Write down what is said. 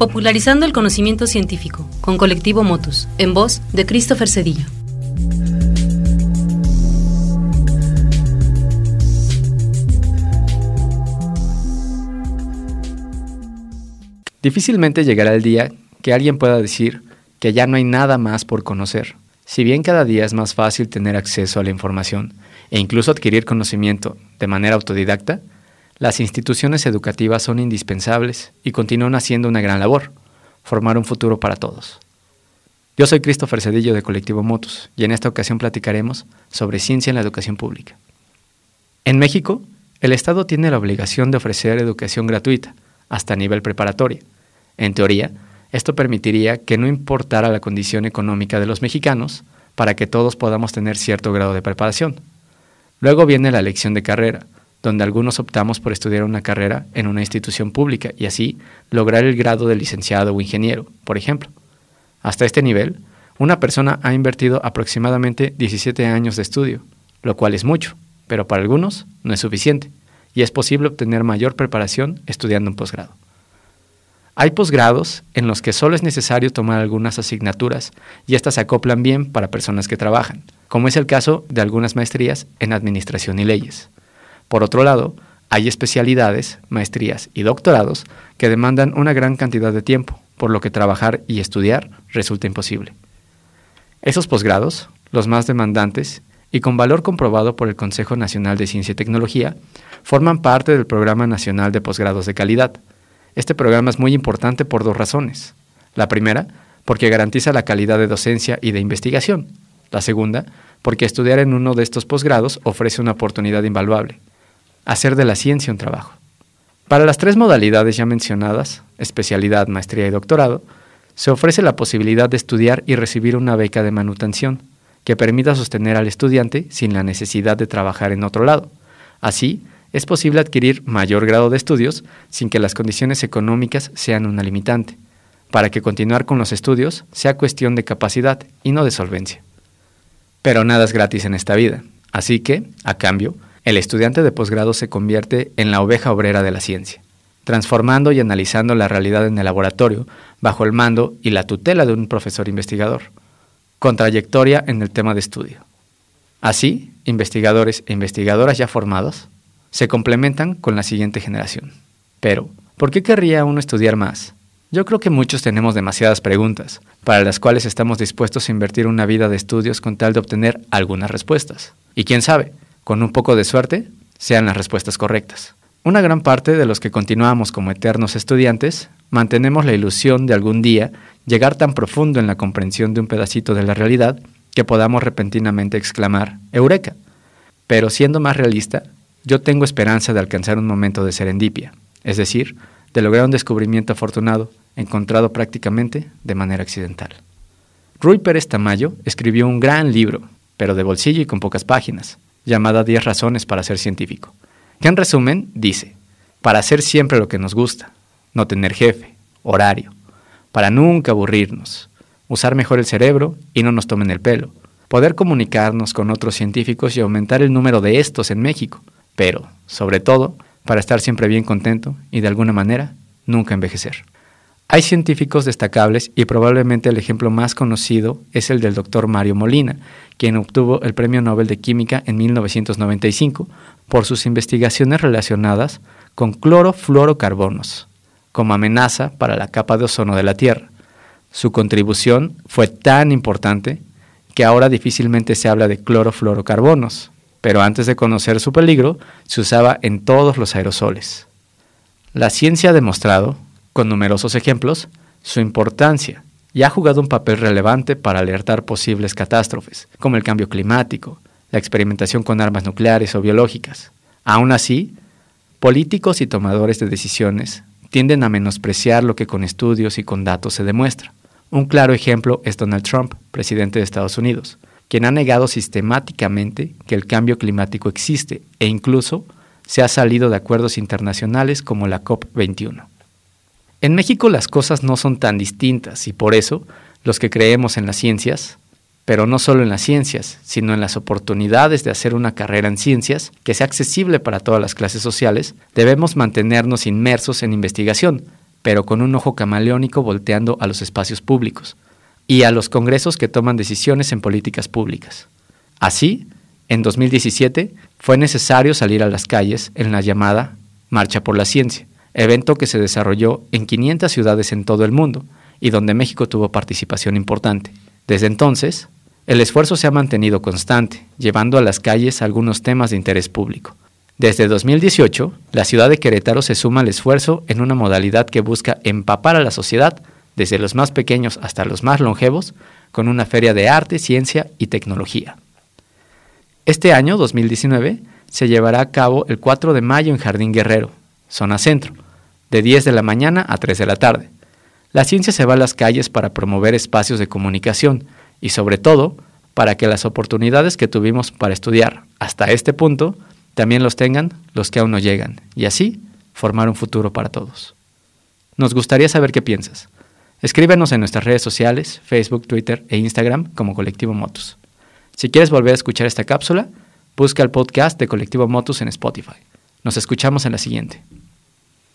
Popularizando el conocimiento científico, con Colectivo Motus, en voz de Christopher Cedillo. Difícilmente llegará el día que alguien pueda decir que ya no hay nada más por conocer. Si bien cada día es más fácil tener acceso a la información e incluso adquirir conocimiento de manera autodidacta, las instituciones educativas son indispensables y continúan haciendo una gran labor, formar un futuro para todos. Yo soy Christopher Cedillo de Colectivo Motus y en esta ocasión platicaremos sobre ciencia en la educación pública. En México, el Estado tiene la obligación de ofrecer educación gratuita, hasta nivel preparatoria. En teoría, esto permitiría que no importara la condición económica de los mexicanos para que todos podamos tener cierto grado de preparación. Luego viene la elección de carrera, donde algunos optamos por estudiar una carrera en una institución pública y así lograr el grado de licenciado o ingeniero, por ejemplo. Hasta este nivel, una persona ha invertido aproximadamente 17 años de estudio, lo cual es mucho, pero para algunos no es suficiente y es posible obtener mayor preparación estudiando un posgrado. Hay posgrados en los que solo es necesario tomar algunas asignaturas y éstas se acoplan bien para personas que trabajan, como es el caso de algunas maestrías en administración y leyes. Por otro lado, hay especialidades, maestrías y doctorados que demandan una gran cantidad de tiempo, por lo que trabajar y estudiar resulta imposible. Esos posgrados, los más demandantes y con valor comprobado por el Consejo Nacional de Ciencia y Tecnología, forman parte del Programa Nacional de Posgrados de Calidad. Este programa es muy importante por dos razones. La primera, porque garantiza la calidad de docencia y de investigación. La segunda, porque estudiar en uno de estos posgrados ofrece una oportunidad invaluable, hacer de la ciencia un trabajo. Para las tres modalidades ya mencionadas, especialidad, maestría y doctorado, se ofrece la posibilidad de estudiar y recibir una beca de manutención que permita sostener al estudiante sin la necesidad de trabajar en otro lado. Así, es posible adquirir mayor grado de estudios sin que las condiciones económicas sean una limitante, para que continuar con los estudios sea cuestión de capacidad y no de solvencia. Pero nada es gratis en esta vida, así que, a cambio, el estudiante de posgrado se convierte en la oveja obrera de la ciencia, transformando y analizando la realidad en el laboratorio bajo el mando y la tutela de un profesor investigador, con trayectoria en el tema de estudio. Así, investigadores e investigadoras ya formados se complementan con la siguiente generación. Pero, ¿por qué querría uno estudiar más? Yo creo que muchos tenemos demasiadas preguntas, para las cuales estamos dispuestos a invertir una vida de estudios con tal de obtener algunas respuestas. Y quién sabe, con un poco de suerte, sean las respuestas correctas. Una gran parte de los que continuamos como eternos estudiantes mantenemos la ilusión de algún día llegar tan profundo en la comprensión de un pedacito de la realidad que podamos repentinamente exclamar Eureka. Pero siendo más realista, yo tengo esperanza de alcanzar un momento de serendipia, es decir, de lograr un descubrimiento afortunado, encontrado prácticamente de manera accidental. Rui Pérez Tamayo escribió un gran libro, pero de bolsillo y con pocas páginas, llamada Diez razones para ser científico, que en resumen dice, para hacer siempre lo que nos gusta, no tener jefe, horario, para nunca aburrirnos, usar mejor el cerebro y no nos tomen el pelo, poder comunicarnos con otros científicos y aumentar el número de estos en México, pero, sobre todo, para estar siempre bien contento y de alguna manera nunca envejecer. Hay científicos destacables y probablemente el ejemplo más conocido es el del doctor Mario Molina, quien obtuvo el Premio Nobel de Química en 1995 por sus investigaciones relacionadas con clorofluorocarbonos como amenaza para la capa de ozono de la Tierra. Su contribución fue tan importante que ahora difícilmente se habla de clorofluorocarbonos, pero antes de conocer su peligro, se usaba en todos los aerosoles. La ciencia ha demostrado, con numerosos ejemplos, su importancia y ha jugado un papel relevante para alertar posibles catástrofes, como el cambio climático, la experimentación con armas nucleares o biológicas. Aún así, políticos y tomadores de decisiones tienden a menospreciar lo que con estudios y con datos se demuestra. Un claro ejemplo es Donald Trump, presidente de Estados Unidos, quien ha negado sistemáticamente que el cambio climático existe e incluso se ha salido de acuerdos internacionales como la COP21. En México las cosas no son tan distintas y por eso los que creemos en las ciencias, pero no solo en las ciencias, sino en las oportunidades de hacer una carrera en ciencias que sea accesible para todas las clases sociales, debemos mantenernos inmersos en investigación, pero con un ojo camaleónico volteando a los espacios públicos y a los congresos que toman decisiones en políticas públicas. Así, en 2017 fue necesario salir a las calles en la llamada Marcha por la Ciencia, evento que se desarrolló en 500 ciudades en todo el mundo y donde México tuvo participación importante. Desde entonces, el esfuerzo se ha mantenido constante, llevando a las calles algunos temas de interés público. Desde 2018, la ciudad de Querétaro se suma al esfuerzo en una modalidad que busca empapar a la sociedad, desde los más pequeños hasta los más longevos, con una feria de arte, ciencia y tecnología. Este año, 2019, se llevará a cabo el 4 de mayo en Jardín Guerrero, zona centro, de 10 de la mañana a 3 de la tarde. La ciencia se va a las calles para promover espacios de comunicación y sobre todo para que las oportunidades que tuvimos para estudiar hasta este punto también los tengan los que aún no llegan y así formar un futuro para todos. Nos gustaría saber qué piensas. Escríbenos en nuestras redes sociales, Facebook, Twitter e Instagram como Colectivo Motus. Si quieres volver a escuchar esta cápsula, busca el podcast de Colectivo Motus en Spotify. Nos escuchamos en la siguiente.